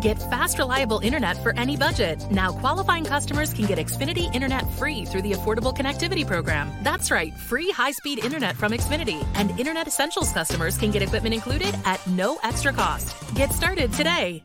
Get fast, reliable internet for any budget. Now, qualifying customers can get Xfinity Internet free through the Affordable Connectivity Program. That's right, free high speed internet from Xfinity. And Internet Essentials customers can get equipment included at no extra cost. Get started today.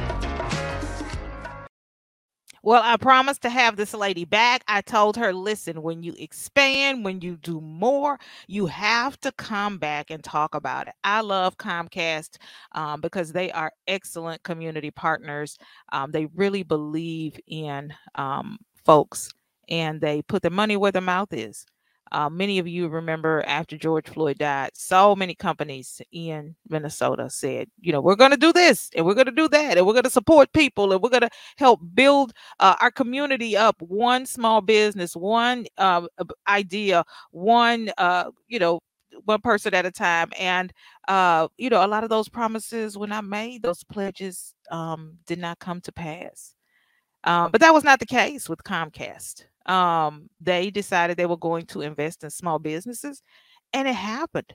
Well, I promised to have this lady back. I told her, listen, when you expand, when you do more, you have to come back and talk about it. I love Comcast um, because they are excellent community partners. Um, they really believe in um, folks and they put their money where their mouth is. Uh, many of you remember after George Floyd died, so many companies in Minnesota said, you know, we're going to do this and we're going to do that and we're going to support people and we're going to help build uh, our community up one small business, one uh, idea, one, uh, you know, one person at a time. And, uh, you know, a lot of those promises, were not made those pledges, um, did not come to pass. Um, but that was not the case with Comcast um, they decided they were going to invest in small businesses, and it happened.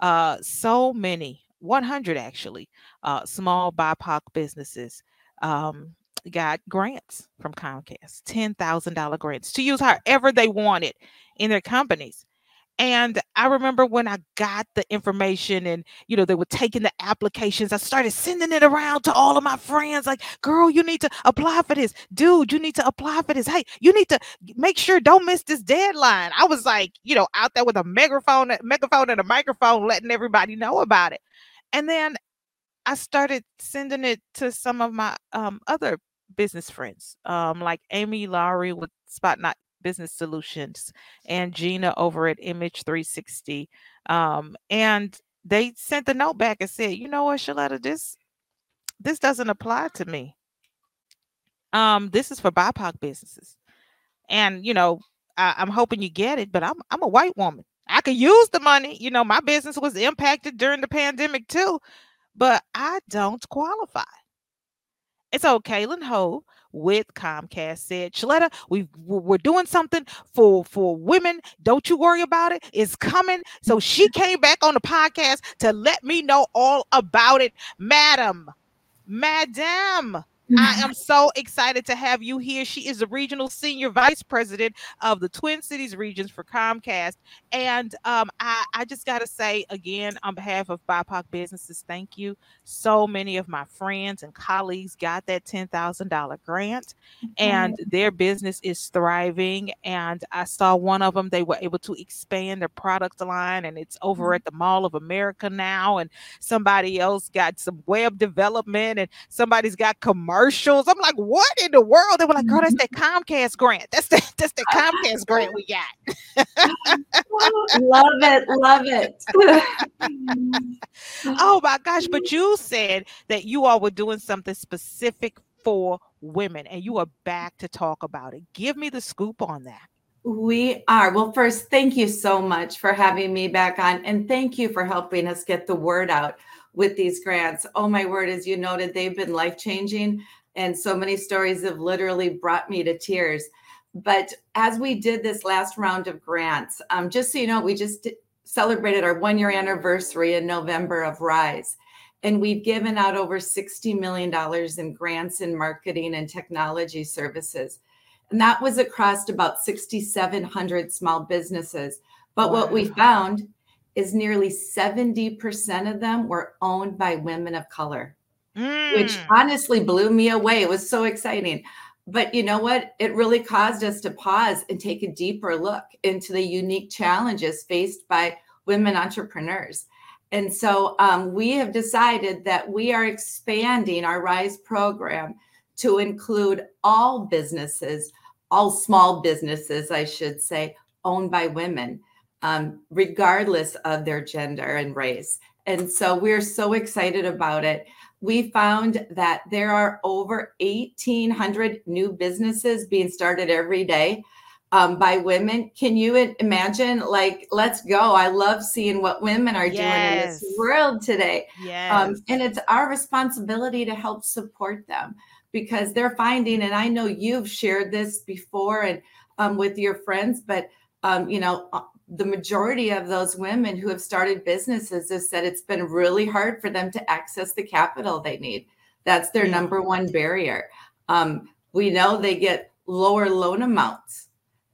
Uh, so many, 100 actually, uh, small BIPOC businesses um, got grants from Comcast, $10,000 grants to use however they wanted in their companies. And I remember when I got the information and, you know, they were taking the applications, I started sending it around to all of my friends like, girl, you need to apply for this. Dude, you need to apply for this. Hey, you need to make sure don't miss this deadline. I was like, you know, out there with a megaphone, megaphone and a microphone, letting everybody know about it. And then I started sending it to some of my um, other business friends, um, like Amy Lowry with Spot Not Business Solutions and Gina over at Image 360. Um, and they sent the note back and said, you know what, Sheletta, this this doesn't apply to me. Um, this is for BIPOC businesses. And you know, I, I'm hoping you get it, but I'm I'm a white woman. I could use the money. You know, my business was impacted during the pandemic too, but I don't qualify. And so Kalyn Ho with Comcast said, Sheletta, we we're doing something for for women. Don't you worry about it. It's coming. So she came back on the podcast to let me know all about it, madam. Madam, I am so excited to have you here. She is the regional senior vice president of the Twin Cities regions for Comcast. And um, I, I just got to say again, on behalf of BIPOC businesses, thank you. So many of my friends and colleagues got that $10,000 grant, and their business is thriving. And I saw one of them, they were able to expand their product line, and it's over mm-hmm. at the Mall of America now. And somebody else got some web development, and somebody's got commercial commercials. I'm like, what in the world? They were like, girl, that's mm-hmm. that Comcast grant. That's the that's the Comcast grant we got. Mm-hmm. love it, love it. oh my gosh! But you said that you all were doing something specific for women, and you are back to talk about it. Give me the scoop on that. We are. Well, first, thank you so much for having me back on. And thank you for helping us get the word out with these grants. Oh, my word, as you noted, they've been life changing. And so many stories have literally brought me to tears. But as we did this last round of grants, um, just so you know, we just celebrated our one year anniversary in November of Rise. And we've given out over $60 million in grants in marketing and technology services. And that was across about 6,700 small businesses. But wow. what we found is nearly 70% of them were owned by women of color, mm. which honestly blew me away. It was so exciting. But you know what? It really caused us to pause and take a deeper look into the unique challenges faced by women entrepreneurs. And so um, we have decided that we are expanding our RISE program to include all businesses, all small businesses, I should say, owned by women um, regardless of their gender and race. And so we're so excited about it. We found that there are over 1,800 new businesses being started every day. um, by women. Can you imagine? Like, let's go. I love seeing what women are yes. doing in this world today. Um, yes. Um, and it's our responsibility to help support them because they're finding, and I know you've shared this before and um, with your friends, but um, you know, uh, the majority of those women who have started businesses have said it's been really hard for them to access the capital they need. That's their number one barrier. Um, we know they get lower loan amounts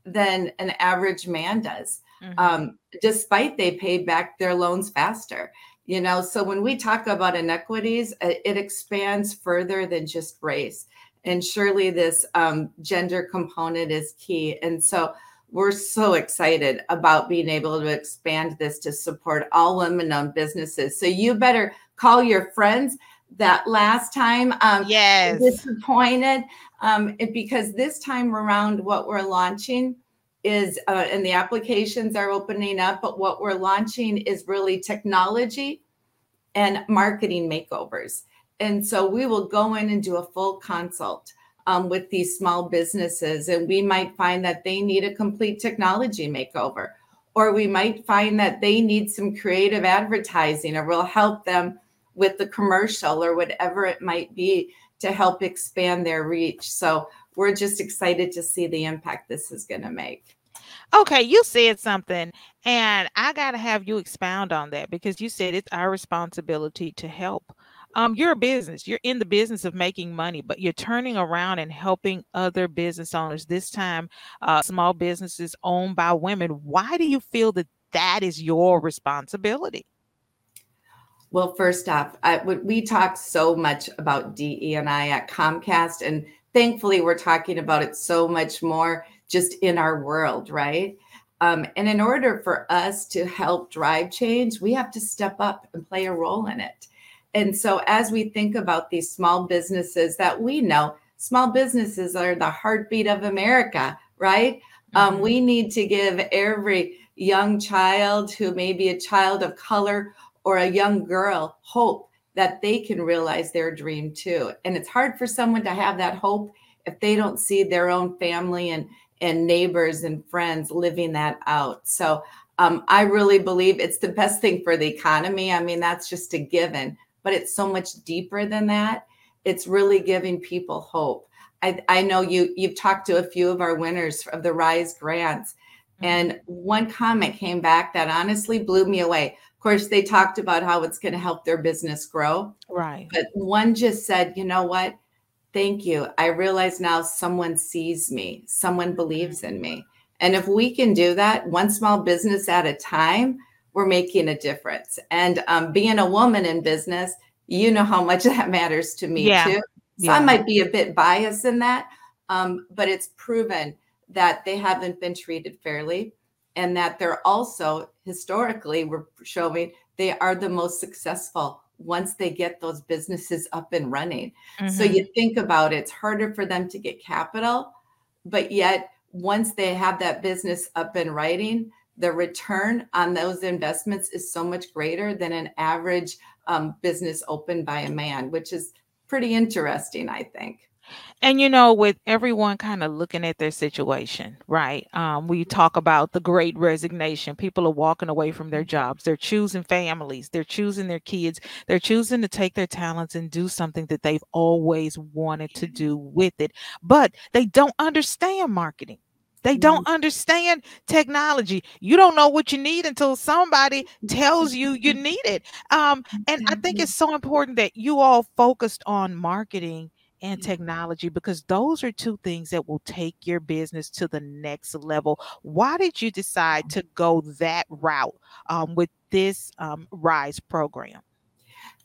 than an average man does, mm-hmm. um, despite they pay back their loans faster. You know, so when we talk about inequities, it expands further than just race. And surely this um, gender component is key. And so we're so excited about being able to expand this to support all women owned businesses. So you better call your friends that last time um yes. disappointed um because this time around what we're launching is uh, and the applications are opening up but what we're launching is really technology and marketing makeovers. And so we will go in and do a full consult um, with these small businesses. And we might find that they need a complete technology makeover, or we might find that they need some creative advertising, or we'll help them with the commercial or whatever it might be to help expand their reach. So we're just excited to see the impact this is going to make. Okay, you said something, and I got to have you expound on that because you said it's our responsibility to help um, you're a business. You're in the business of making money, but you're turning around and helping other business owners. This time, uh, small businesses owned by women. Why do you feel that that is your responsibility? Well, first off, I, we talk so much about DE and I at Comcast, and thankfully, we're talking about it so much more just in our world, right? Um, and in order for us to help drive change, we have to step up and play a role in it. And so, as we think about these small businesses that we know, small businesses are the heartbeat of America, right? Um, mm-hmm. Um, we need to give every young child who may be a child of color or a young girl hope that they can realize their dream too. And it's hard for someone to have that hope if they don't see their own family and and neighbors and friends living that out. So um, I really believe it's the best thing for the economy. I mean, that's just a given but it's so much deeper than that. It's really giving people hope. I, I know you you've talked to a few of our winners of the Rise grants, mm-hmm. and one comment came back that honestly blew me away. Of course, they talked about how it's going to help their business grow. Right. But one just said, you know what? Thank you. I realize now someone sees me, someone believes in me. And if we can do that one small business at a time, we're making a difference. And um, being a woman in business, you know how much that matters to me yeah. too. So yeah. I might be a bit biased in that, um, but it's proven that they haven't been treated fairly and that they're also historically we're showing they are the most successful once they get those businesses up and running. Mm-hmm. So you think about it, it's harder for them to get capital, but yet once they have that business up and writing, the return on those investments is so much greater than an average um, business opened by a man, which is pretty interesting, I think. And you know, with everyone kind of looking at their situation, right? Um, we talk about the great resignation. People are walking away from their jobs. They're choosing families. They're choosing their kids. They're choosing to take their talents and do something that they've always wanted to do with it. But they don't understand marketing. They don't mm-hmm. understand technology. You don't know what you need until somebody tells you you need it. Um, and I think it's so important that you all focused on marketing and technology because those are two things that will take your business to the next level. Why did you decide to go that route um, with this um, Rise program?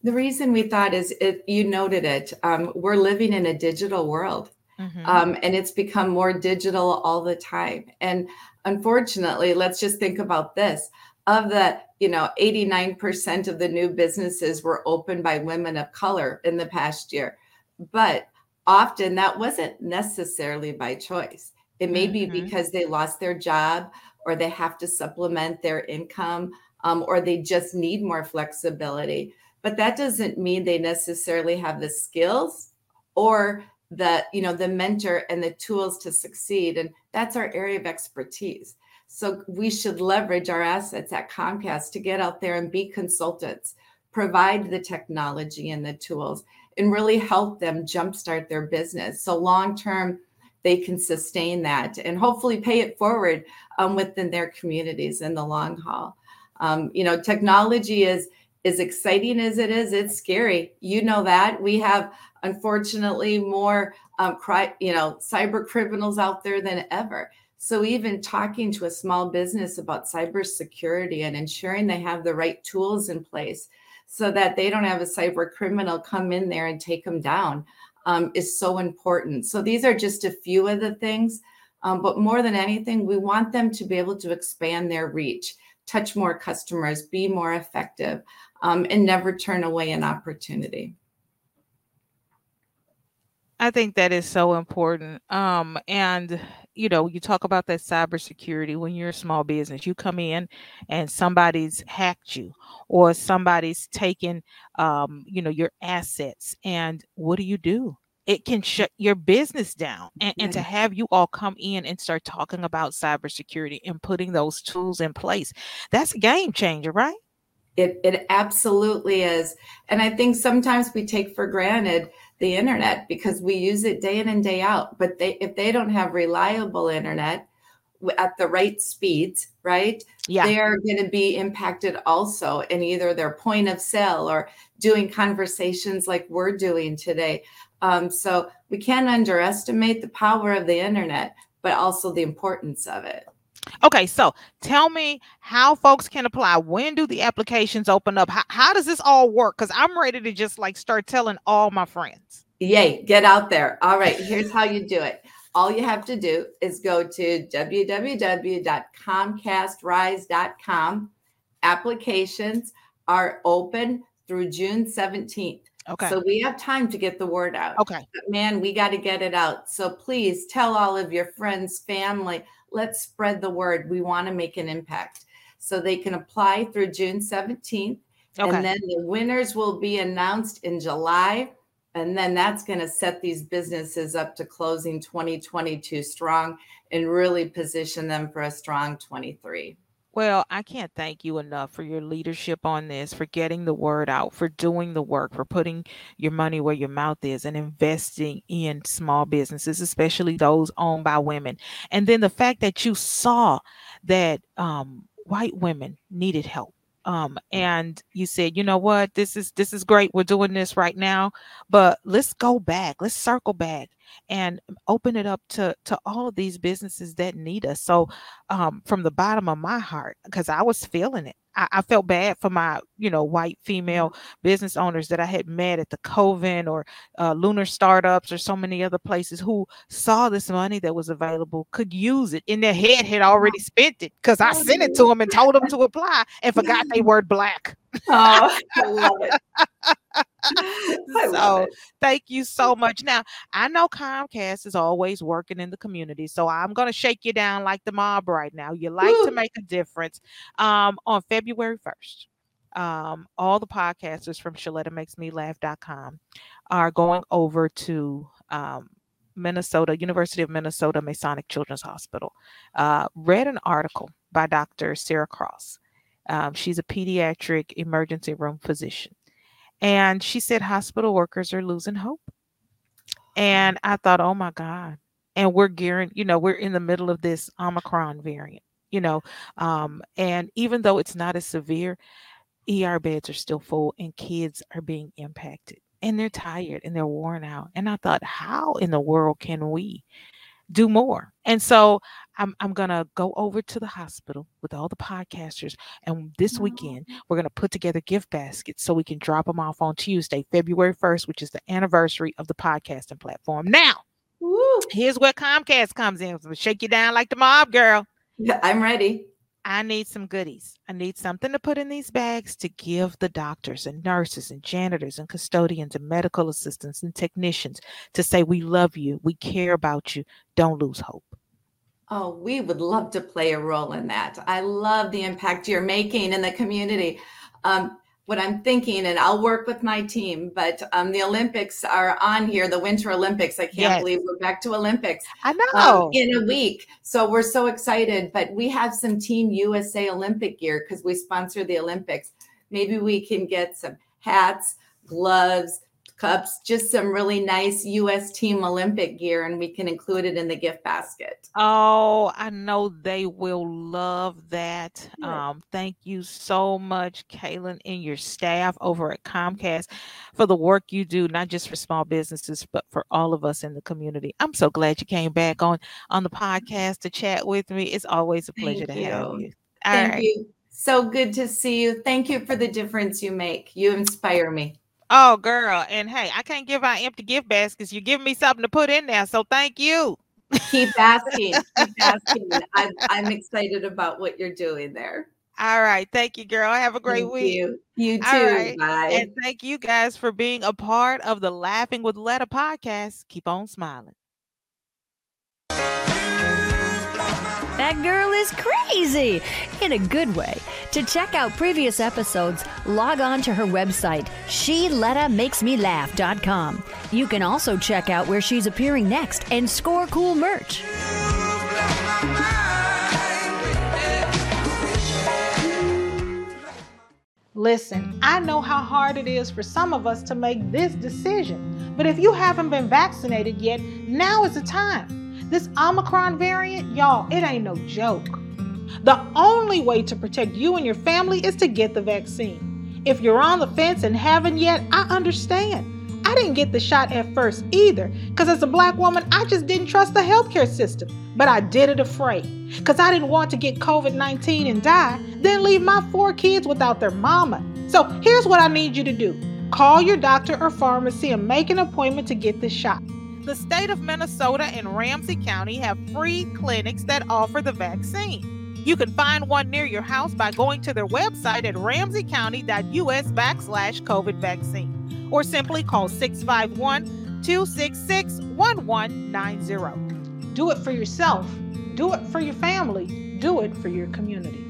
The reason we thought is it, you noted it. Um, we're living in a digital world. Mm-hmm. Um, and it's become more digital all the time. And unfortunately, let's just think about this of the you know 89% of the new businesses were opened by women of color in the past year but often that wasn't necessarily by choice it may mm-hmm. be because they lost their job or they have to supplement their income um, or they just need more flexibility but that doesn't mean they necessarily have the skills or the you know the mentor and the tools to succeed and that's our area of expertise. So we should leverage our assets at comcast to get out there and be consultants provide the technology and the tools and really help them jumpstart their business. So long term they can sustain that and hopefully pay it forward um, within their communities in the long haul. Um, you know technology is as exciting as it is it's scary. You know that. We have unfortunately more um, cri- you know cyber criminals out there than ever. So even talking to a small business about cybersecurity and ensuring they have the right tools in place so that they don't have a cyber criminal come in there and take them down um, is so important. So these are just a few of the things um, but more than anything we want them to be able to expand their reach touch more customers be more effective um, and never turn away an opportunity I think that is so important. Um, and you know, you talk about that cybersecurity when you're a small business. You come in and somebody's hacked you, or somebody's taken, um, you know, your assets. And what do you do? It can shut your business down. And, and to have you all come in and start talking about cybersecurity and putting those tools in place, that's a game changer, right? It, it absolutely is. And I think sometimes we take for granted the internet because we use it day in and day out. But they, if they don't have reliable internet at the right speeds, right? Yeah. They are going to be impacted also in either their point of sale or doing conversations like we're doing today. Um, so we can't underestimate the power of the internet, but also the importance of it. Okay, so tell me how folks can apply. When do the applications open up? How, how does this all work? Because I'm ready to just like start telling all my friends. Yay, get out there. All right, here's how you do it. All you have to do is go to www.comcastrise.com. Applications are open through June 17th. Okay. So we have time to get the word out. Okay. But man, we got to get it out. So please tell all of your friends, family, let's spread the word. We want to make an impact. So they can apply through June 17th. Okay. And then the winners will be announced in July. And then that's going to set these businesses up to closing 2022 strong and really position them for a strong 23. Well, I can't thank you enough for your leadership on this, for getting the word out, for doing the work, for putting your money where your mouth is and investing in small businesses, especially those owned by women. And then the fact that you saw that um, white women needed help um, and you said you know what? This is this is great. We're doing this right now. But let's go back. Let's circle back and open it up to to all of these businesses that need us. So um, from the bottom of my heart because i was feeling it I, I, felt bad for my, you know, white female mm-hmm. business owners that I had met at the Coven or uh, Lunar Startups or so many other places who saw this money that was available, could use it. In their head, had mm-hmm. already spent it because I sent it to mm-hmm. them and told them to apply and forgot they were black. Oh, I love it. so thank you so much. Now I know Comcast is always working in the community, so I'm gonna shake you down like the mob right now. You like Woo. to make a difference. Um, on February 1st, um, all the podcasters from ShelettaMakesMeLaugh.com are going over to um, Minnesota, University of Minnesota Masonic Children's Hospital. Uh, read an article by Dr. Sarah Cross. Um, she's a pediatric emergency room physician. And she said hospital workers are losing hope. And I thought, oh my God. And we're gearing, you know, we're in the middle of this Omicron variant, you know. Um, and even though it's not as severe, ER beds are still full and kids are being impacted and they're tired and they're worn out. And I thought, how in the world can we do more. And so I'm, I'm going to go over to the hospital with all the podcasters. And this oh. weekend, we're going to put together gift baskets so we can drop them off on Tuesday, February 1st, which is the anniversary of the podcasting platform. Now, Woo. here's where Comcast comes in. Shake you down like the mob, girl. I'm ready. I need some goodies. I need something to put in these bags to give the doctors and nurses and janitors and custodians and medical assistants and technicians to say, We love you. We care about you. Don't lose hope. Oh, we would love to play a role in that. I love the impact you're making in the community. Um, what I'm thinking, and I'll work with my team. But um, the Olympics are on here, the Winter Olympics. I can't yes. believe we're back to Olympics. I um, know um, in a week, so we're so excited. But we have some Team USA Olympic gear because we sponsor the Olympics. Maybe we can get some hats, gloves, cups, just some really nice US Team Olympic gear, and we can include it in the gift basket. Oh, I know they will love that. Um, thank you so much, Kalyn, and your staff over at Comcast for the work you do, not just for small businesses, but for all of us in the community. I'm so glad you came back on on the podcast to chat with me. It's always a pleasure thank to you. have you. All thank right. you. So good to see you. Thank you for the difference you make. You inspire me. Oh, girl. And hey, I can't give out empty gift baskets. You're giving me something to put in there. So thank you. Keep asking. Keep asking. I'm, I'm excited about what you're doing there. All right. Thank you, girl. Have a great thank week. You, you too. Right. Bye. And thank you guys for being a part of the Laughing with Letta podcast. Keep on smiling. That girl is crazy in a good way. To check out previous episodes, log on to her website, SheLettaMakesMeLaugh.com. You can also check out where she's appearing next and score cool merch. Listen, I know how hard it is for some of us to make this decision, but if you haven't been vaccinated yet, now is the time. This Omicron variant, y'all, it ain't no joke. The only way to protect you and your family is to get the vaccine. If you're on the fence and haven't yet, I understand. I didn't get the shot at first either, because as a black woman, I just didn't trust the healthcare system. But I did it afraid, because I didn't want to get COVID 19 and die, then leave my four kids without their mama. So here's what I need you to do call your doctor or pharmacy and make an appointment to get the shot. The state of Minnesota and Ramsey County have free clinics that offer the vaccine. You can find one near your house by going to their website at ramseycounty.us backslash COVID vaccine or simply call 651 266 1190. Do it for yourself, do it for your family, do it for your community.